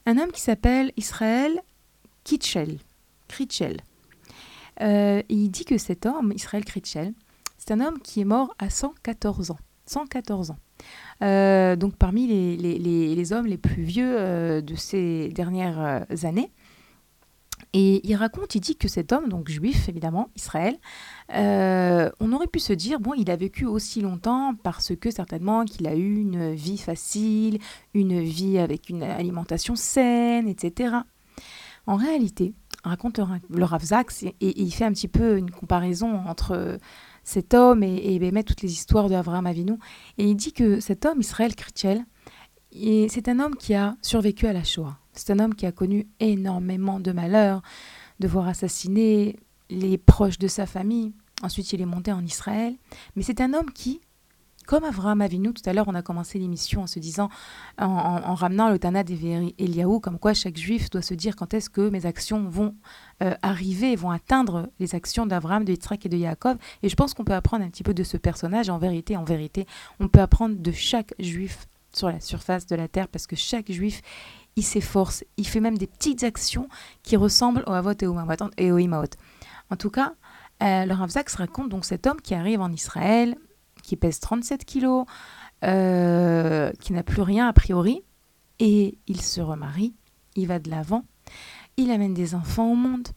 un homme qui s'appelle Israël Kitchel. Kritchel. Euh, il dit que cet homme, Israël Kritchel, c'est un homme qui est mort à 114 ans. 114 ans. Euh, donc parmi les, les, les, hommes les plus vieux euh, de ces dernières euh, années. Et il raconte, il dit que cet homme, donc juif évidemment, Israël, on aurait pu se dire, bon, il a vécu aussi longtemps parce que certainement qu'il a eu une vie facile, une vie avec une alimentation saine, etc. En réalité, raconte le Rav Zaks, et, et, il fait un petit peu une comparaison entre cet homme et, et met toutes les histoires d'Abraham Avinu. Et il dit que cet homme, Israël Kritchel, c'est un homme qui a survécu à la Shoah. C'est un homme qui a connu énormément de malheurs, de voir assassiner les proches de sa famille. Ensuite, il est monté en Israël. Mais c'est un homme qui, comme Avraham Avinu, tout à l'heure, on a commencé l'émission en se disant, en, ramenant le Tana d'Everi comme quoi chaque juif doit se dire quand est-ce que mes actions vont euh, arriver, vont atteindre les actions d'Abraham, de Yitzhak et de Yaakov. Et je pense qu'on peut apprendre un petit peu de ce personnage. En vérité, en vérité, on peut apprendre de chaque juif sur la surface de la terre parce que chaque juif, il s'efforce, il fait même des petites actions qui ressemblent au Avot et au, et au Imaot. En tout cas, euh, le Rav Zaks raconte donc cet homme qui arrive en Israël, qui pèse 37 kilos, euh, qui n'a plus rien a priori, et il se remarie, il va de l'avant, il amène des enfants au monde,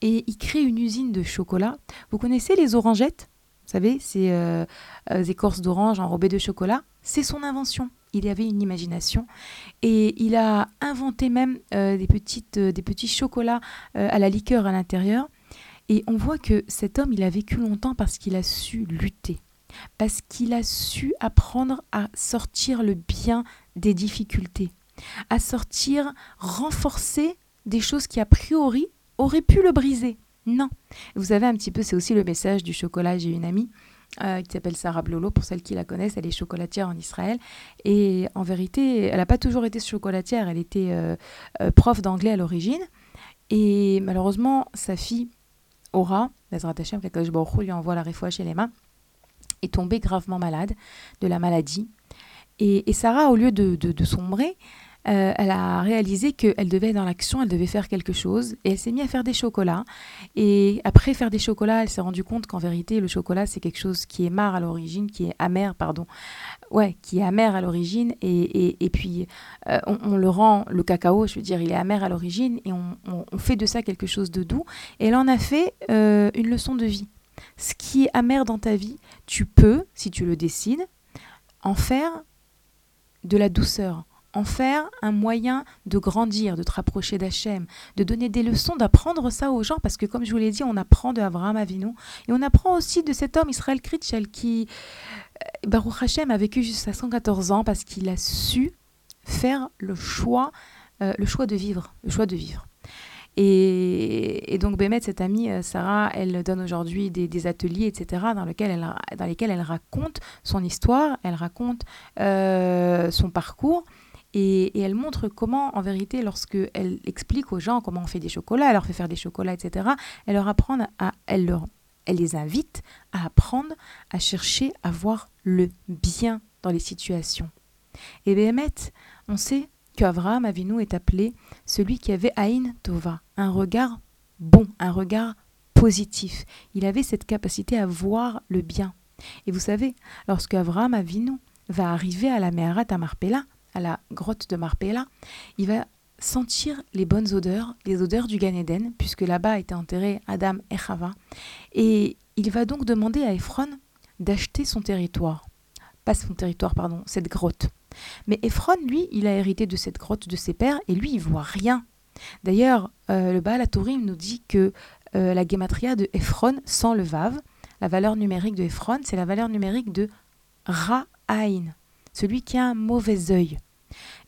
et il crée une usine de chocolat. Vous connaissez les orangettes? Vous savez, ces euh, écorces d'orange enrobées de chocolat. C'est son invention. Il avait une imagination. Et il a inventé même des, petites, des petits chocolats à la liqueur à l'intérieur. Et on voit que cet homme, il a vécu longtemps parce qu'il a su lutter, parce qu'il a su apprendre à sortir le bien des difficultés, à sortir, renforcer des choses qui a priori auraient pu le briser. Non. Vous savez un petit peu, c'est aussi le message du chocolat. J'ai une amie euh, qui s'appelle Sarah Blolo, pour celles qui la connaissent, elle est chocolatière en Israël. Et en vérité, elle n'a pas toujours été chocolatière, elle était euh, euh, prof d'anglais à l'origine. Et malheureusement, sa fille Aura, Hashem, lui envoie la réfoua chez les mains, est tombée gravement malade de la maladie. Et, Sarah, au lieu de, sombrer, euh, elle a réalisé qu'elle devait être dans l'action, elle devait faire quelque chose, et elle s'est mise à faire des chocolats. Et après faire des chocolats, elle s'est rendue compte qu'en vérité, le chocolat, c'est quelque chose qui est marre à l'origine, qui est amer, pardon, ouais, qui est amer à l'origine, et, et, puis euh, on, le rend, le cacao, je veux dire, il est amer à l'origine, et on, fait de ça quelque chose de doux. Et elle en a fait euh, une leçon de vie. Ce qui est amer dans ta vie, tu peux, si tu le décides, en faire de la douceur, en faire un moyen de grandir, de te rapprocher d'Hachem, de donner des leçons, d'apprendre ça aux gens, parce que comme je vous l'ai dit, on apprend de Abraham Avinu, et on apprend aussi de cet homme Israël Kritchel qui, euh, Baruch Hashem, a vécu jusqu'à 114 ans parce qu'il a su faire le choix, euh, le choix de vivre, le choix de vivre. Et, donc Bémet, cette amie euh, Sarah, elle donne aujourd'hui des, ateliers, etc., dans, lesquels elle, raconte son histoire, elle raconte son parcours, et, elle montre comment, en vérité, lorsque elle explique aux gens comment on fait des chocolats, elle leur fait faire des chocolats, etc., elle leur apprend à, elle les invite à apprendre à chercher à voir le bien dans les situations. Et Béhémet, on sait qu'Avraham Avinu est appelé celui qui avait Aïn Tova, un regard bon, un regard positif. Il avait cette capacité à voir le bien. Et vous savez, lorsque Avraham Avinu va arriver à la Meharat à Marpella, à la grotte de Marpella, il va sentir les bonnes odeurs, les odeurs du Gan Eden, puisque là-bas était enterré Adam et. Et il va donc demander à Ephron d'acheter son territoire. Pas son territoire, pardon, cette grotte. Mais Ephron, lui, il a hérité de cette grotte de ses pères, et lui, il voit rien. D'ailleurs, euh, le Baal Tourim nous dit que euh, la gematria de Ephron sans le Vav, la valeur numérique de Ephron, c'est la valeur numérique de Ra'ain, celui qui a un mauvais œil.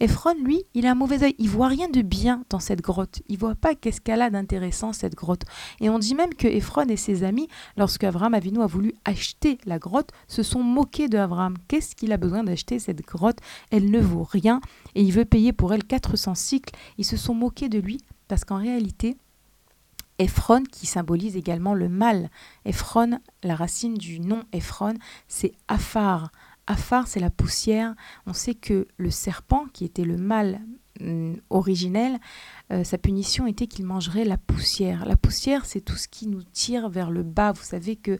Ephron, lui, il a un mauvais œil. Il voit rien de bien dans cette grotte. Il voit pas qu'est-ce qu'elle a d'intéressant cette grotte. Et on dit même que Ephron et ses amis, lorsque Abraham Avinu a voulu acheter la grotte, se sont moqués de Abraham. Qu'est-ce qu'il a besoin d'acheter cette grotte? Elle ne vaut rien et il veut payer pour elle 400 cycles. Ils se sont moqués de lui parce qu'en réalité, Ephron, qui symbolise également le mal. Ephron, la racine du nom Ephron, c'est Afar. Afar, c'est la poussière. On sait que le serpent, qui était le mal hum, originel, euh, sa punition était qu'il mangerait la poussière. La poussière, c'est tout ce qui nous tire vers le bas. Vous savez que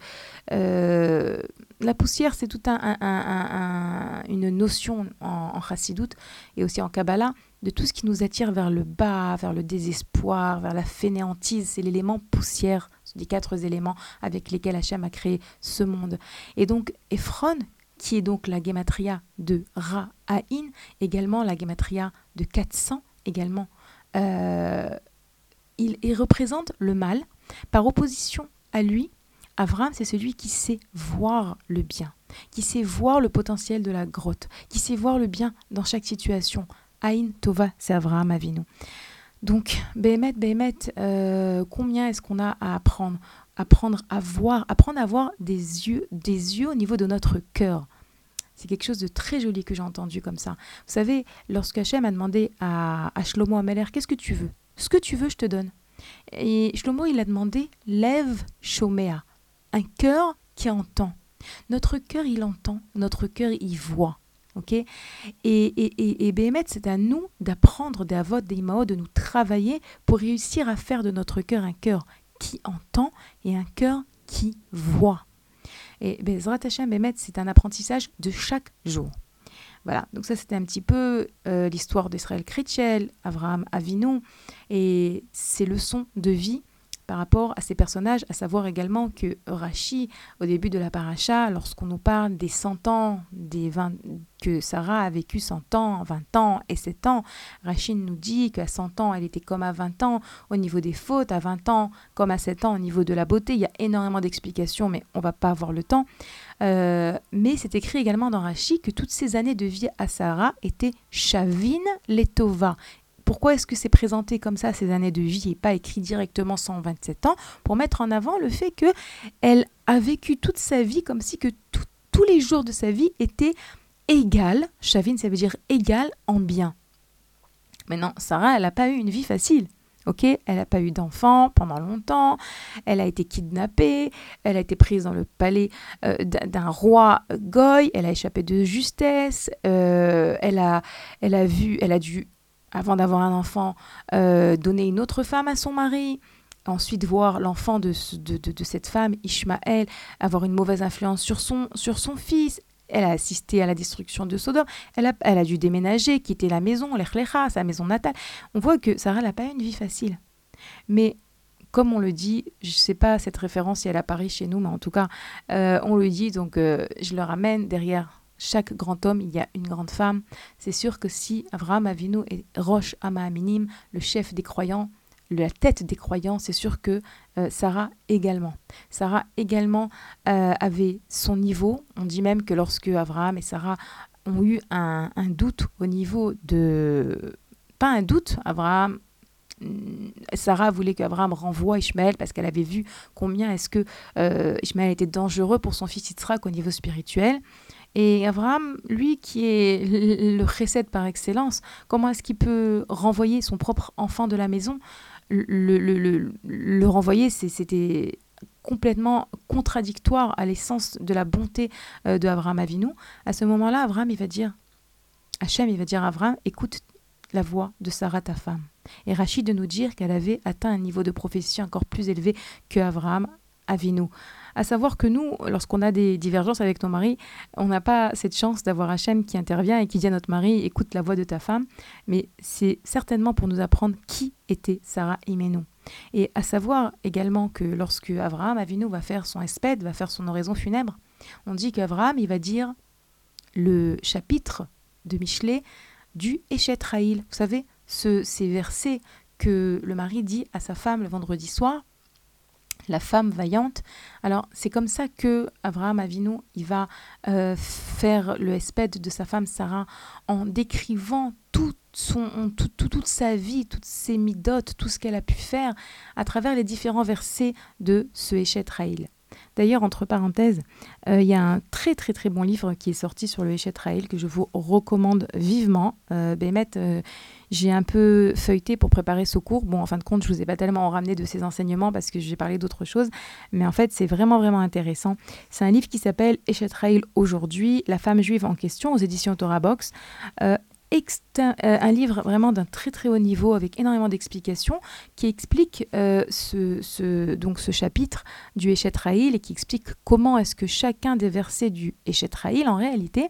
euh, la poussière, c'est toute un, une notion en, en chassidoute et aussi en Kabbalah de tout ce qui nous attire vers le bas, vers le désespoir, vers la fainéantise. C'est l'élément poussière, des quatre éléments avec lesquels Hachem a créé ce monde. Et donc, Ephron, qui est donc la gematria de Ra-Aïn, également la gematria de 400, également. Euh, il, représente le mal. Par opposition à lui, Avram, c'est celui qui sait voir le bien, qui sait voir le potentiel de la grotte, qui sait voir le bien dans chaque situation. Aïn Tova, c'est Avram Avinu. Donc, Behemet, Behemet, euh, combien est-ce qu'on a à apprendre apprendre à voir, apprendre à voir des yeux, des yeux au niveau de notre cœur. C'est quelque chose de très joli que j'ai entendu comme ça. Vous savez, lorsque Hachem a demandé à, à Shlomo Ameler, qu'est-ce que tu veux? Ce que tu veux, je te donne. Et Shlomo, il a demandé, lève Shomea, un cœur qui entend. Notre cœur, il entend, notre cœur, il voit. ok? Et, et, et, c'est à nous d'apprendre des avot, des de nous travailler pour réussir à faire de notre cœur un cœur qui entend et un cœur qui voit. Et Bezrat Hashem, c'est un apprentissage de chaque jour. Voilà, donc ça c'était un petit peu euh, l'histoire d'Israël Kritchel, Abraham Avinu, et ses leçons de vie par rapport à ces personnages, à savoir également que Rashi, au début de la paracha, lorsqu'on nous parle des 100 ans, des 20, que Sarah a vécu 100 ans, 20 ans et 7 ans, Rashi nous dit qu'à 100 ans, elle était comme à 20 ans au niveau des fautes, à 20 ans comme à 7 ans au niveau de la beauté. Il y a énormément d'explications, mais on va pas avoir le temps. Euh, mais c'est écrit également dans Rashi que toutes ces années de vie à Sarah étaient Shavin Letova, pourquoi est-ce que c'est présenté comme ça, ces années de vie, et pas écrit directement 127 ans, pour mettre en avant le fait que elle a vécu toute sa vie comme si que tous les jours de sa vie étaient égales. Chavine, ça veut dire égal en bien. Maintenant, Sarah, elle n'a pas eu une vie facile. Ok, elle n'a pas eu d'enfant pendant longtemps, elle a été kidnappée, elle a été prise dans le palais euh, d'un roi goy, elle a échappé de justesse, euh, elle, a, elle a vu, elle a dû avant d'avoir un enfant, euh, donner une autre femme à son mari, ensuite voir l'enfant de, cette femme, Ishmaël, avoir une mauvaise influence sur son, fils. Elle a assisté à la destruction de Sodome. Elle a, dû déménager, quitter la maison, l'Echlecha, sa maison natale. On voit que Sarah n'a pas une vie facile. Mais comme on le dit, je ne sais pas cette référence si elle apparaît chez nous, mais en tout cas, euh, on le dit, donc euh, je le ramène derrière chaque grand homme, il y a une grande femme. C'est sûr que si Abraham Avinu est Roche Aminim, le chef des croyants, la tête des croyants, c'est sûr que euh, Sarah également. Sarah également euh, avait son niveau. On dit même que lorsque Abraham et Sarah ont eu un, doute au niveau de... Pas un doute, Abraham mm, Sarah voulait qu'Abraham renvoie Ishmaël parce qu'elle avait vu combien est-ce que euh, était dangereux pour son fils Yitzhak au niveau spirituel. Et Abraham, lui qui est le recette par excellence, comment est-ce qu'il peut renvoyer son propre enfant de la maison? Le, renvoyer, c'était complètement contradictoire à l'essence de la bonté euh, de Abraham Avinu. À ce moment-là, Abraham, il va dire, Hachem, il va dire à Abraham, écoute la voix de Sarah, ta femme. Et Rachid de nous dire qu'elle avait atteint un niveau de prophétie encore plus élevé que Abraham Avinu. À savoir que nous, lorsqu'on a des divergences avec nos maris, on n'a pas cette chance d'avoir Hachem qui intervient et qui dit à notre mari écoute la voix de ta femme, mais c'est certainement pour nous apprendre qui était Sarah Imenu. Et à savoir également que lorsque Abraham Avinu va faire son espède, va faire son oraison funèbre, on dit qu'Abraham, il va dire le chapitre de Michelet du Echet Raïl. Vous savez, ce, ces versets que le mari dit à sa femme le vendredi soir la femme vaillante. Alors c'est comme ça que Abraham Avinu il va euh, faire le espède de sa femme Sarah en décrivant toute, son, toute sa vie, toutes ses midotes, tout ce qu'elle a pu faire à travers les différents versets de ce Eshet Raïl. D'ailleurs, entre parenthèses, euh, il y a un très très très bon livre qui est sorti sur le Eshet Raïl que je vous recommande vivement. Euh, euh, j'ai un peu feuilleté pour préparer ce cours. Bon, en fin de compte, je vous ai pas tellement ramené de ces enseignements parce que j'ai parlé d'autre chose. Mais en fait, c'est vraiment vraiment intéressant. C'est un livre qui s'appelle Eshet Raïl aujourd'hui, la femme juive en question aux éditions Torah Box. Euh, un livre vraiment d'un très très haut niveau avec énormément d'explications qui explique euh, ce, donc ce chapitre du Raïl et qui explique comment est-ce que chacun des versets du Raïl en réalité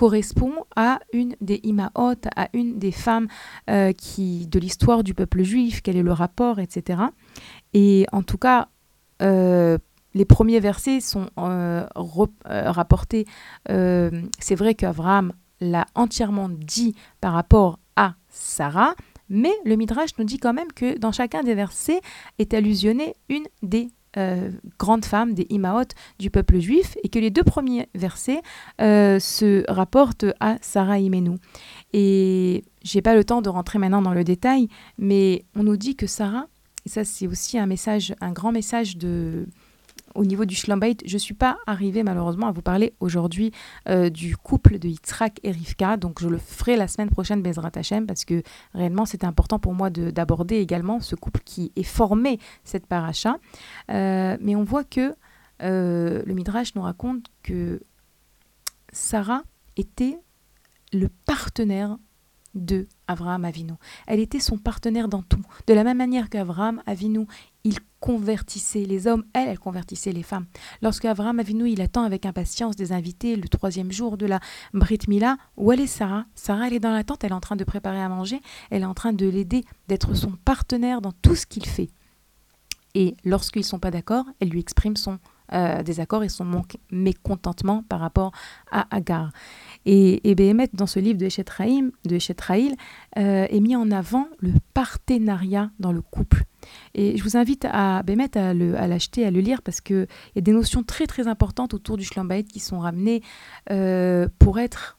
correspond à une des Imaot, à une des femmes euh, qui, de l'histoire du peuple juif, quel est le rapport, etc. Et en tout cas, les premiers versets sont rapportés. c'est vrai qu'Abraham l'a entièrement dit par rapport à Sarah, mais le Midrash nous dit quand même que dans chacun des versets est allusionnée une des euh, grandes femmes, des Imaot du peuple juif, et que les deux premiers versets euh, se rapportent à Sarah Imenu. Et j'ai pas le temps de rentrer maintenant dans le détail, mais on nous dit que Sarah, et ça c'est aussi un message, un grand message de, au niveau du Shlambait, je ne suis pas arrivée malheureusement à vous parler aujourd'hui euh, du couple de Yitzhak et Rivka, donc je le ferai la semaine prochaine, Bezrat Hashem, parce que réellement c'était important pour moi d'aborder également ce couple qui est formé cette paracha. Euh, mais on voit que euh, le Midrash nous raconte que Sarah était le partenaire de Abraham Avinu. Elle était son partenaire dans tout. De la même manière qu'Abraham Avinu, il convertissait les hommes, elle, elle convertissait les femmes. Lorsque Abraham Avinu, il attend avec impatience des invités le troisième jour de la Brit Mila, où elle est Sarah Sarah, elle est dans la tente, elle est en train de préparer à manger, elle est en train de l'aider, d'être son partenaire dans tout ce qu'il fait. Et lorsqu'ils ne sont pas d'accord, elle lui exprime son euh, désaccord et son mécontentement par rapport à Agar. Et, et dans ce livre de Eshetraïm, de euh, est mis en avant le partenariat dans le couple. Et je vous invite à Bémet à l'acheter, à, le lire, parce qu'il y a des notions très très importantes autour du Shlambait qui sont ramenées euh, pour être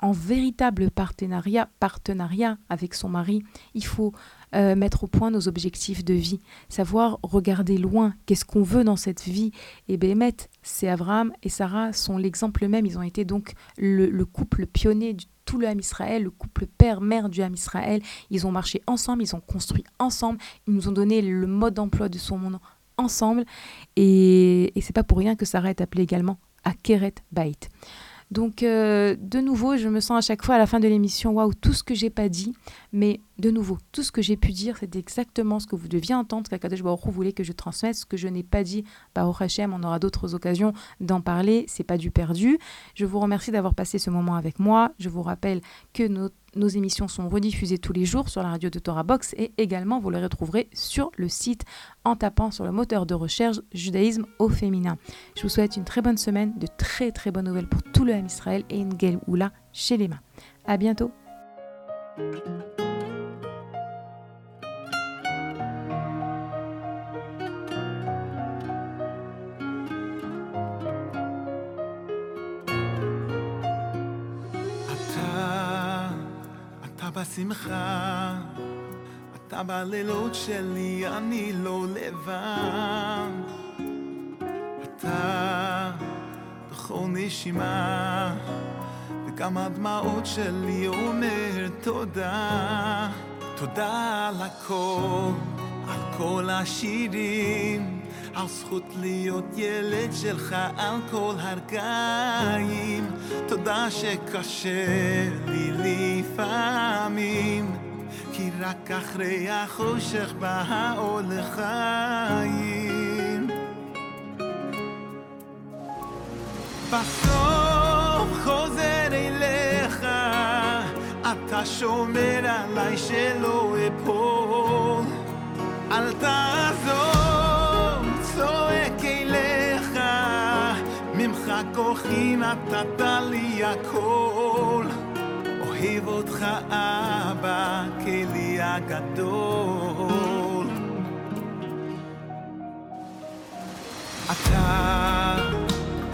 en véritable partenariat, partenariat avec son mari. Il faut euh, mettre au point nos objectifs de vie, savoir regarder loin, qu'est-ce qu'on veut dans cette vie? Et Béhémet, c'est Abraham et Sarah sont l'exemple même. Ils ont été donc le, couple pionnier de tout le Ham Israël, le couple père-mère du Ham Israël. Ils ont marché ensemble, ils ont construit ensemble, ils nous ont donné le mode d'emploi de son monde ensemble. Et, et c'est pas pour rien que Sarah est appelée également Akeret Bait. Donc, euh, de nouveau, je me sens à chaque fois à la fin de l'émission, waouh, tout ce que j'ai pas dit, mais de nouveau, tout ce que j'ai pu dire, c'est exactement ce que vous deviez entendre, qu'Akadosh Baruch voulait que je transmette, ce que je n'ai pas dit, au Hachem, on aura d'autres occasions d'en parler, c'est pas du perdu. Je vous remercie d'avoir passé ce moment avec moi. Je vous rappelle que nos émissions sont rediffusées tous les jours sur la radio de Torah Box et également vous les retrouverez sur le site en tapant sur le moteur de recherche Judaïsme au féminin. Je vous souhaite une très bonne semaine, de très très bonnes nouvelles pour tout le M Israël et une Oula chez les mains. À bientôt. בשמחה, אתה בלילות שלי, אני לא לבד. אתה בכל נשימה, וגם הדמעות שלי אומר תודה. תודה על הכל, על כל השירים. על זכות להיות ילד שלך על כל הרגעים. תודה שקשה לי לפעמים כי רק אחרי החושך בא האור לחיים. בסוף חוזר אליך אתה שומר עליי שלא אפול. אל תעזור נתת לי הכל, אוהב אותך אבא, כלי הגדול. אתה,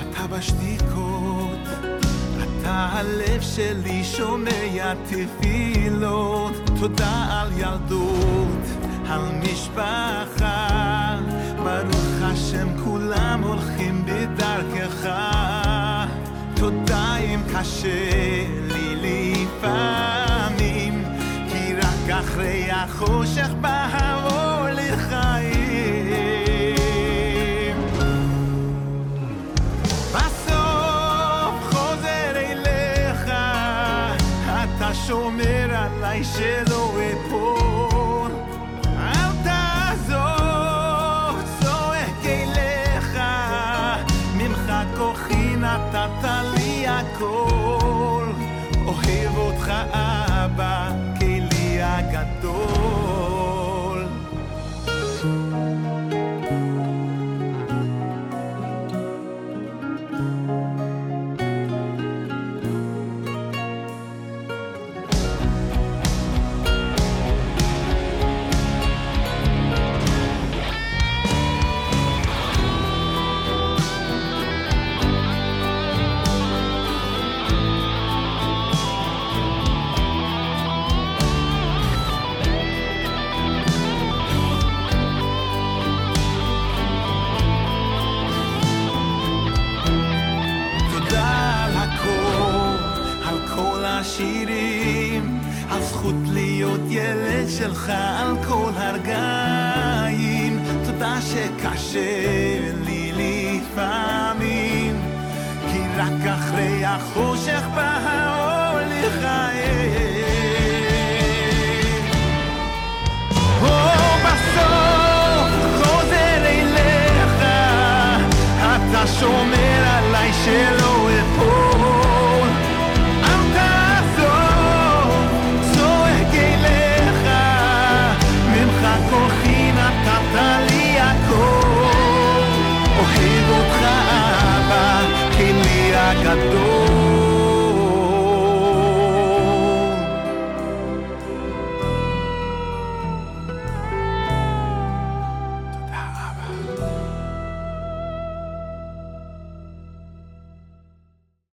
אתה בשתיקות, אתה הלב שלי שומע תפילות, תודה על ילדות, על משפחה. ברוך השם כולם הולכים בדרכך תודה אם קשה לי לפעמים כי רק אחרי החושך בא לחיים. בסוף חוזר אליך אתה שומר עליי שלא אוהב